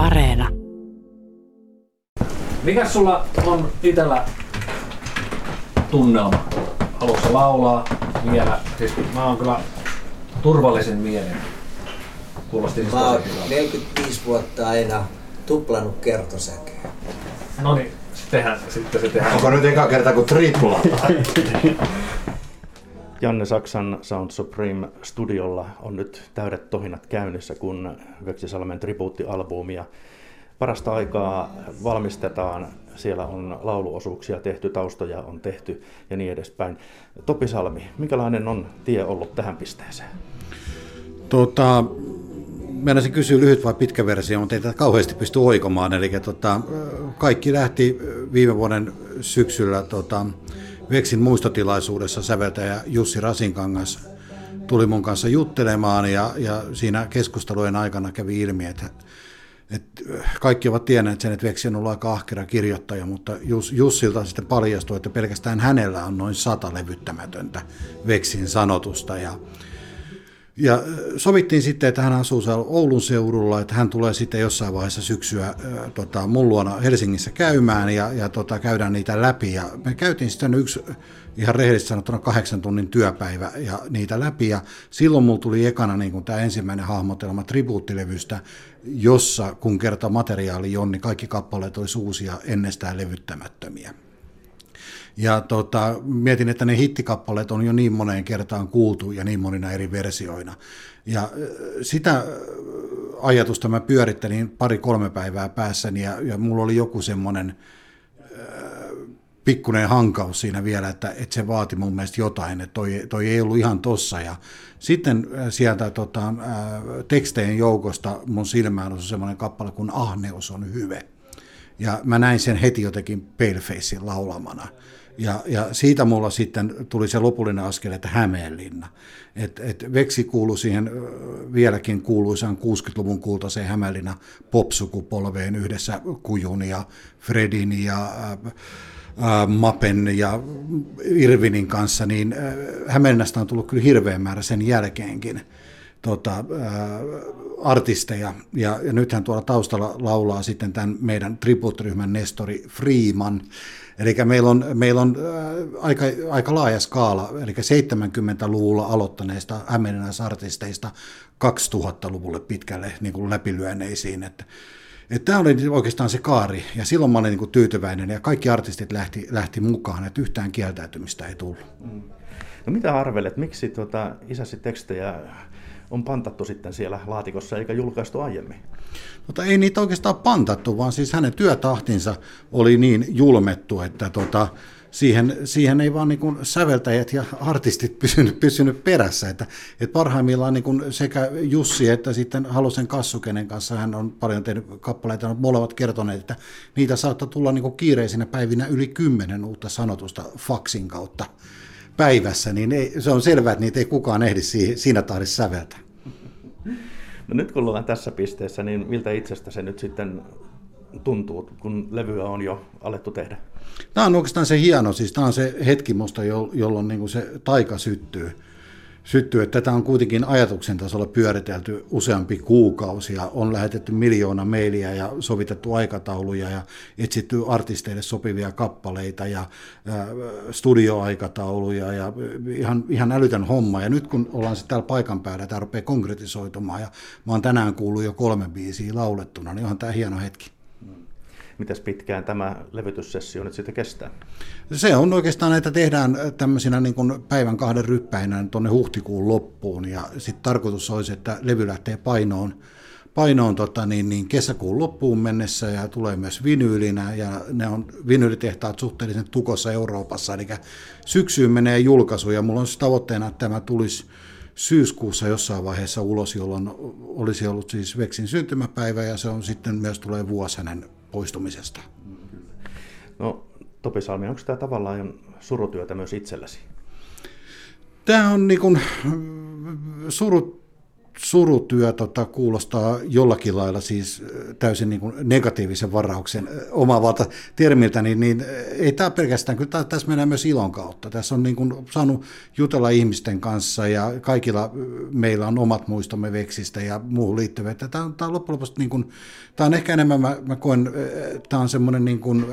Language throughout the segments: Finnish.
Areena. Mikä sulla on itsellä tunnelma? Haluatko laulaa vielä? Siis mä oon kyllä turvallisen mielen. Kuulosti siis Mä oon tosi hyvältä. 45 vuotta aina tuplannut kertosäkeä. No niin, tehdään, sitten se tehdään. Onko nyt eka kerta kuin tripla? Janne Saksan Sound Supreme studiolla on nyt täydet tohinat käynnissä, kun Veksisalmen tribuuttialbumia parasta aikaa valmistetaan. Siellä on lauluosuuksia tehty, taustoja on tehty ja niin edespäin. Topi Salmi, minkälainen on tie ollut tähän pisteeseen? Tota, Meinasin kysyä lyhyt vai pitkä versio, mutta ei tätä kauheasti pysty oikomaan. Eli tota, kaikki lähti viime vuoden syksyllä tota, Veksin muistotilaisuudessa säveltäjä Jussi Rasinkangas tuli mun kanssa juttelemaan ja, ja siinä keskustelujen aikana kävi ilmi, että, että kaikki ovat tienneet sen, että Veksi on ollut aika ahkera kirjoittaja, mutta Jus, Jussilta sitten paljastui, että pelkästään hänellä on noin sata levyttämätöntä Veksin sanotusta ja ja sovittiin sitten, että hän asuu Oulun seudulla, että hän tulee sitten jossain vaiheessa syksyä tota, mun luona Helsingissä käymään ja, ja tota, käydään niitä läpi. Ja me käytiin sitten yksi ihan rehellisesti sanottuna kahdeksan tunnin työpäivä ja niitä läpi. Ja silloin mulla tuli ekana niin tämä ensimmäinen hahmotelma tribuuttilevystä, jossa kun kerta materiaali on, niin kaikki kappaleet olisi uusia ennestään levyttämättömiä. Ja tota, mietin, että ne hittikappaleet on jo niin moneen kertaan kuultu ja niin monina eri versioina. Ja sitä ajatusta mä pyörittelin pari-kolme päivää päässäni ja, ja mulla oli joku semmoinen pikkuinen hankaus siinä vielä, että, että se vaati mun mielestä jotain, että toi, toi ei ollut ihan tossa. Ja sitten sieltä tota, tekstejen joukosta mun silmään on semmoinen kappale kuin Ahneus on hyve. Ja mä näin sen heti jotenkin Palefacein laulamana. Ja, ja siitä mulla sitten tuli se lopullinen askel, että Hämeenlinna. Et, et Veksi kuului siihen vieläkin kuuluisaan 60-luvun kultaiseen Hämeenlinna popsukupolveen yhdessä Kujun ja Fredin ja ää, Mapen ja Irvinin kanssa, niin Hämeenlinnasta on tullut kyllä hirveän määrä sen jälkeenkin tota, ää, artisteja. Ja, ja nythän tuolla taustalla laulaa sitten tämän meidän tribuuttiryhmän Nestori Freeman. Eli meillä on, meillä on ää, aika, aika laaja skaala, eli 70-luvulla aloittaneista hämeenlinnäisartisteista 2000-luvulle pitkälle niin kuin läpilyönneisiin. Että, että tämä oli oikeastaan se kaari, ja silloin mä olin niin kuin tyytyväinen, ja kaikki artistit lähti, lähti mukaan, että yhtään kieltäytymistä ei tullut. No mitä arvelet, miksi tuota, isäsi tekstejä on pantattu sitten siellä laatikossa eikä julkaistu aiemmin? Mutta ei niitä oikeastaan pantattu, vaan siis hänen työtahtinsa oli niin julmettu, että tota, siihen, siihen ei vaan niin säveltäjät ja artistit pysynyt, pysynyt perässä. Että, että parhaimmillaan niin sekä Jussi että sitten Halosen Kassu, kenen kanssa hän on paljon tehnyt kappaleita, on molemmat kertoneet, että niitä saattaa tulla niin kiireisinä päivinä yli kymmenen uutta sanotusta faksin kautta päivässä, niin ei, se on selvää, että niitä ei kukaan ehdi siinä tahdissa säveltä. No nyt kun ollaan tässä pisteessä, niin miltä itsestä se nyt sitten tuntuu, kun levyä on jo alettu tehdä? Tämä on oikeastaan se hieno, siis tämä on se hetki musta, jolloin niin se taika syttyy syttyy, että tätä on kuitenkin ajatuksen tasolla pyöritelty useampi kuukausi ja on lähetetty miljoona mailia ja sovitettu aikatauluja ja etsitty artisteille sopivia kappaleita ja studioaikatauluja ja ihan, ihan älytön homma. Ja nyt kun ollaan sitten täällä paikan päällä, tämä rupeaa konkretisoitumaan ja mä oon tänään kuullut jo kolme biisiä laulettuna, niin onhan tämä hieno hetki. Mitäs pitkään tämä levytyssessio nyt sitten kestää? Se on oikeastaan, että tehdään tämmöisinä niin kuin päivän kahden ryppäinä tuonne huhtikuun loppuun. Ja sitten tarkoitus olisi, että levy lähtee painoon, painoon tota, niin, niin kesäkuun loppuun mennessä ja tulee myös vinyylinä. Ja ne on vinyylitehtaat suhteellisen tukossa Euroopassa, eli syksyyn menee julkaisu ja mulla on siis tavoitteena, että tämä tulisi syyskuussa jossain vaiheessa ulos, jolloin olisi ollut siis Veksin syntymäpäivä ja se on sitten myös tulee vuosi hänen poistumisesta. No Topi Salmi, onko tämä tavallaan surutyötä myös itsellesi? Tämä on niin kuin, surut, surutyö tota, kuulostaa jollakin lailla siis täysin niin kuin negatiivisen varauksen omaavalta termiltä, niin, niin ei tämä pelkästään, kyllä tässä mennään myös ilon kautta. Tässä on niin kuin saanut jutella ihmisten kanssa ja kaikilla meillä on omat muistomme veksistä ja muuhun liittyvät. Tämä on, tämä on loppujen lopuksi, niin kuin, tämä on ehkä enemmän, mä, mä koen, tämä on semmoinen niin kuin,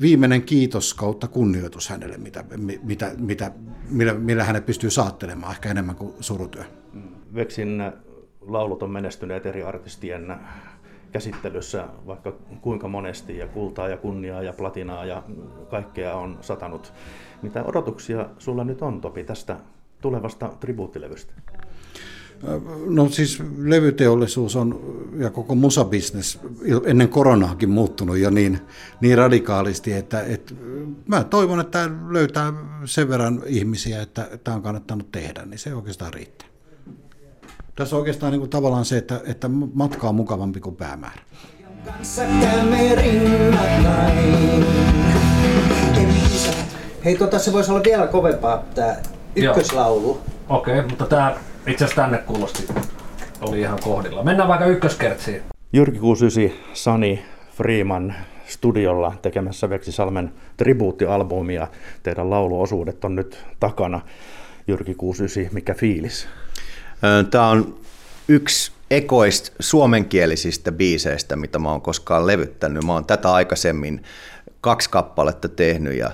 viimeinen kiitos kautta kunnioitus hänelle, mitä, mitä, mitä, millä, millä hänet pystyy saattelemaan ehkä enemmän kuin surutyö. Veksin laulut on menestyneet eri artistien käsittelyssä vaikka kuinka monesti ja kultaa ja kunniaa ja platinaa ja kaikkea on satanut. Mitä odotuksia sulla nyt on Topi tästä tulevasta tribuuttilevystä? No siis levyteollisuus on ja koko musabisnes ennen koronaakin muuttunut jo niin, niin radikaalisti, että, että mä toivon, että löytää sen verran ihmisiä, että tämä on kannattanut tehdä, niin se oikeastaan riittää. Tässä on oikeastaan niin kuin tavallaan se, että, että matka on mukavampi kuin päämäärä. Hei, tota, se voisi olla vielä kovempaa, tämä ykköslaulu. Okei, okay, mutta tämä itse asiassa tänne kuulosti, oli ihan kohdilla. Mennään vaikka ykköskertsiin. Jyrki 69, Sani Freeman studiolla tekemässä Veksi Salmen tribuuttialbumia. Teidän lauluosuudet on nyt takana. Jyrki 69, mikä fiilis? Tämä on yksi ekoista suomenkielisistä biiseistä, mitä mä oon koskaan levyttänyt. Mä oon tätä aikaisemmin kaksi kappaletta tehnyt ja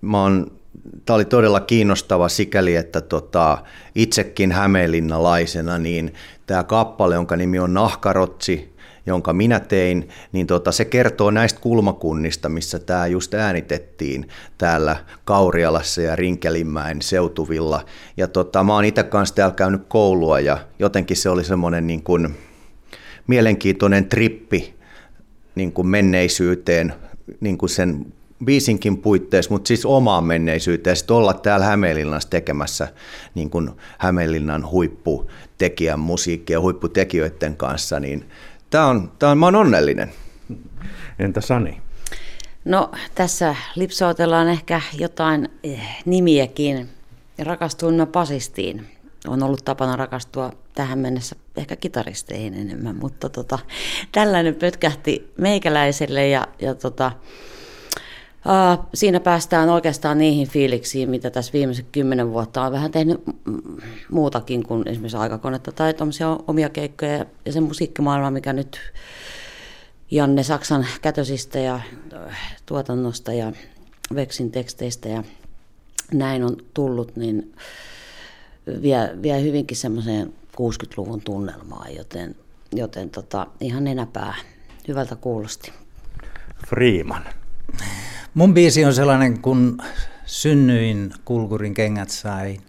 mä oon Tämä oli todella kiinnostava sikäli, että tota, itsekin Hämeenlinnalaisena, niin tämä kappale, jonka nimi on Nahkarotsi, jonka minä tein, niin tota, se kertoo näistä kulmakunnista, missä tämä just äänitettiin täällä Kaurialassa ja Rinkelinmäen seutuvilla. Ja tota, mä oon itse kanssa täällä käynyt koulua ja jotenkin se oli semmoinen niin kuin mielenkiintoinen trippi niin kuin menneisyyteen niin kuin sen biisinkin puitteissa, mutta siis omaan menneisyyteen, sitten olla täällä Hämeenlinnassa tekemässä niin kuin Hämeenlinnan huipputekijän musiikkia ja huipputekijöiden kanssa, niin tämä on, tämä on, mä oon onnellinen. Entä Sani? No tässä lipsautellaan ehkä jotain eh, nimiäkin. Rakastuin mä pasistiin. On ollut tapana rakastua tähän mennessä ehkä kitaristeihin enemmän, mutta tota, tällainen pötkähti meikäläiselle ja, ja tota, Uh, siinä päästään oikeastaan niihin fiiliksiin, mitä tässä viimeiset kymmenen vuotta on vähän tehnyt muutakin kuin esimerkiksi aikakonetta tai omia keikkoja ja se musiikkimaailma, mikä nyt Janne Saksan kätösistä ja tuotannosta ja Veksin teksteistä ja näin on tullut, niin vie, vie hyvinkin semmoiseen 60-luvun tunnelmaan, joten, joten tota, ihan enäpää hyvältä kuulosti. Freeman. Mun biisi on sellainen, kun synnyin, kulkurin kengät sain.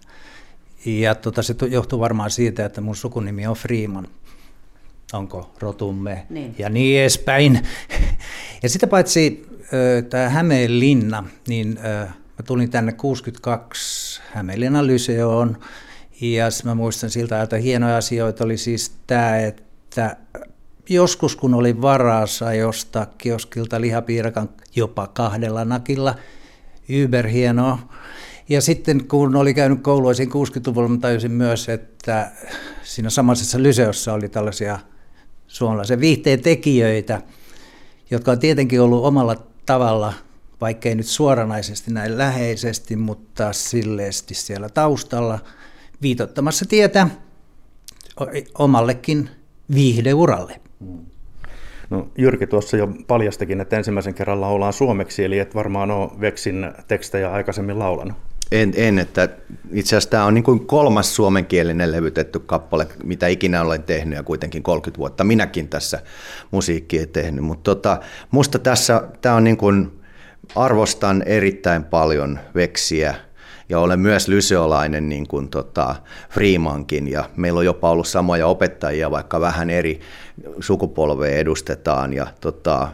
Ja tota, se johtuu varmaan siitä, että mun sukunimi on Freeman. Onko rotumme niin. ja niin edespäin. Ja sitä paitsi tämä Hämeenlinna, niin mä tulin tänne 62 Hämeenlinnan lyseoon. Ja mä muistan siltä, että hienoja asioita oli siis tämä, että joskus kun oli varaa, sai ostaa kioskilta lihapiirakan jopa kahdella nakilla. Yberhienoa. Ja sitten kun oli käynyt koulua siinä 60-luvulla, mä tajusin myös, että siinä samaisessa lyseossa oli tällaisia suomalaisen viihteen tekijöitä, jotka on tietenkin ollut omalla tavalla, vaikkei nyt suoranaisesti näin läheisesti, mutta silleesti siellä taustalla viitottamassa tietä omallekin viihdeuralle. No, Jyrki tuossa jo paljastakin, että ensimmäisen kerran laulaan suomeksi, eli et varmaan ole Veksin tekstejä aikaisemmin laulanut. En, en että itse asiassa tämä on niin kuin kolmas suomenkielinen levytetty kappale, mitä ikinä olen tehnyt ja kuitenkin 30 vuotta minäkin tässä musiikkia tehnyt. Mutta tota, musta tässä tämä on niin kuin, arvostan erittäin paljon Veksiä ja olen myös lyseolainen niin kuin tota Freemankin ja meillä on jopa ollut samoja opettajia, vaikka vähän eri sukupolvea edustetaan ja tota,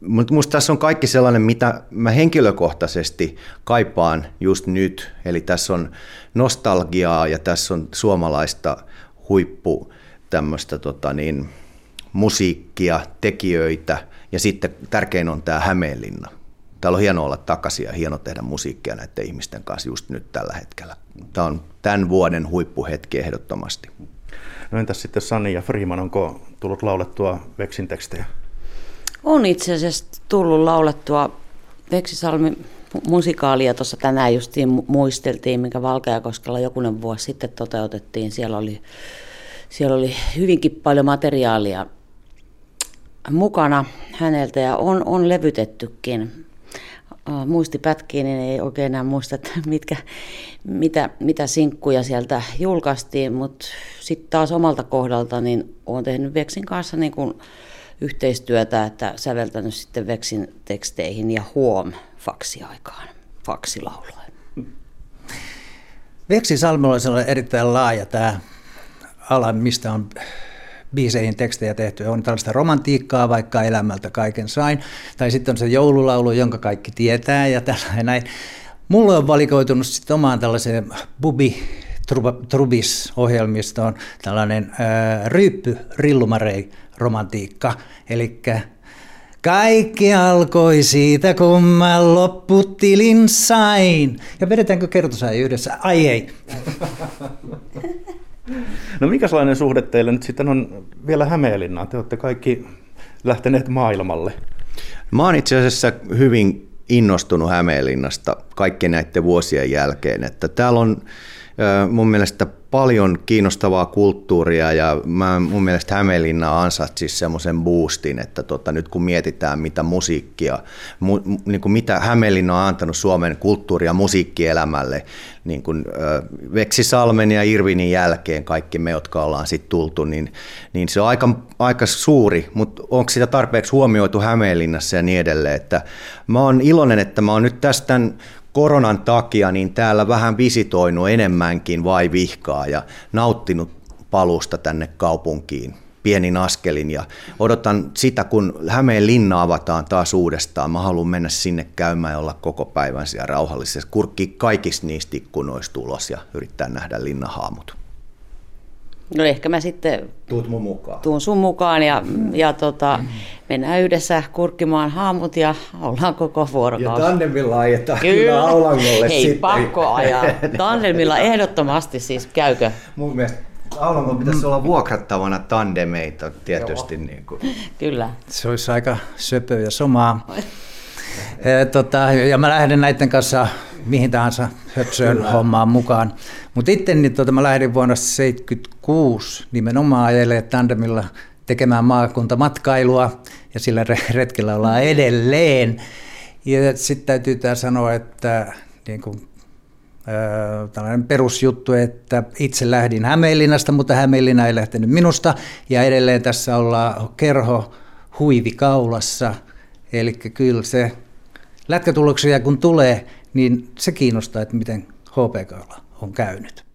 mutta minusta tässä on kaikki sellainen, mitä mä henkilökohtaisesti kaipaan just nyt. Eli tässä on nostalgiaa ja tässä on suomalaista huippu tämmöistä tota niin, musiikkia, tekijöitä ja sitten tärkein on tämä Hämeenlinna. Täällä on hienoa olla takaisin ja hieno tehdä musiikkia näiden ihmisten kanssa just nyt tällä hetkellä. Tämä on tämän vuoden huippuhetki ehdottomasti. No entäs sitten Sani ja Freeman, onko tullut laulettua Veksin tekstejä? On itse asiassa tullut laulettua Veksisalmi musikaalia tuossa tänään justiin muisteltiin, minkä Valkeakoskella jokunen vuosi sitten toteutettiin. Siellä oli, siellä oli hyvinkin paljon materiaalia mukana häneltä ja on, on levytettykin. Muistipätkiin, niin ei oikein enää muista, että mitkä, mitä, mitä sinkkuja sieltä julkaistiin, mutta sitten taas omalta kohdalta niin olen tehnyt Veksin kanssa niin kuin yhteistyötä, että säveltänyt sitten Veksin teksteihin ja huom faksiaikaan, faksilaulujen. Veksi Salmella on erittäin laaja tämä ala, mistä on biiseihin tekstejä tehty. On tällaista romantiikkaa, vaikka elämältä kaiken sain. Tai sitten on se joululaulu, jonka kaikki tietää ja tällainen näin. Mulle on valikoitunut sitten omaan tällaiseen bubi Trubis-ohjelmistoon tällainen ää, ryyppy rillumarei romantiikka. Eli kaikki alkoi siitä, kun mä lopputilin sain. Ja vedetäänkö kertosäin yhdessä? Ai ei. No minkälainen suhde teille nyt sitten on vielä Hämeenlinnaan? Te olette kaikki lähteneet maailmalle. Mä oon itse asiassa hyvin innostunut Hämeenlinnasta kaikkien näiden vuosien jälkeen. Että täällä on mun mielestä paljon kiinnostavaa kulttuuria ja mä, mun mielestä Hämeenlinna ansaitsi semmoisen boostin, että tota, nyt kun mietitään mitä musiikkia, mu, niin kuin mitä Hämeenlinna on antanut Suomen kulttuuri- ja musiikkielämälle, niin kuin äh, Veksisalmen ja Irvinin jälkeen kaikki me, jotka ollaan sitten tultu, niin, niin se on aika, aika suuri, mutta onko sitä tarpeeksi huomioitu Hämeenlinnassa ja niin edelleen, että mä oon iloinen, että mä oon nyt tästä koronan takia niin täällä vähän visitoinut enemmänkin vai vihkaa ja nauttinut palusta tänne kaupunkiin pienin askelin ja odotan sitä, kun Hämeen linna avataan taas uudestaan. Mä haluan mennä sinne käymään ja olla koko päivän siellä rauhallisessa, kurkki kaikista niistä ikkunoista ulos ja yrittää nähdä linnahaamut. No ehkä mä sitten Tuut mun mukaan. tuun sun mukaan ja, ja tota, mennään yhdessä kurkkimaan haamut ja ollaan koko vuorokausi. Ja tandemilla ajetaan kyllä, kyllä Aulangolle Hei, sitten. pakko ajaa. Tandemilla ehdottomasti siis käykö? Mun mielestä Aulangon pitäisi olla vuokrattavana tandemeita tietysti. Niin kuin. Kyllä. Se olisi aika söpö ja somaa. E, tota, ja mä lähden näiden kanssa mihin tahansa höpsöön Kyllä. hommaan mukaan. Mutta itse niin tota, mä lähdin vuonna 1976 nimenomaan ajelee tandemilla tekemään maakuntamatkailua ja sillä retkellä ollaan edelleen. Ja sitten täytyy tämä sanoa, että niin kuin, äh, tällainen perusjuttu, että itse lähdin Hämeenlinnasta, mutta Hämeenlinna ei lähtenyt minusta. Ja edelleen tässä ollaan kerho huivi kaulassa. Eli kyllä se lätkätuloksia kun tulee, niin se kiinnostaa, että miten HPK on käynyt.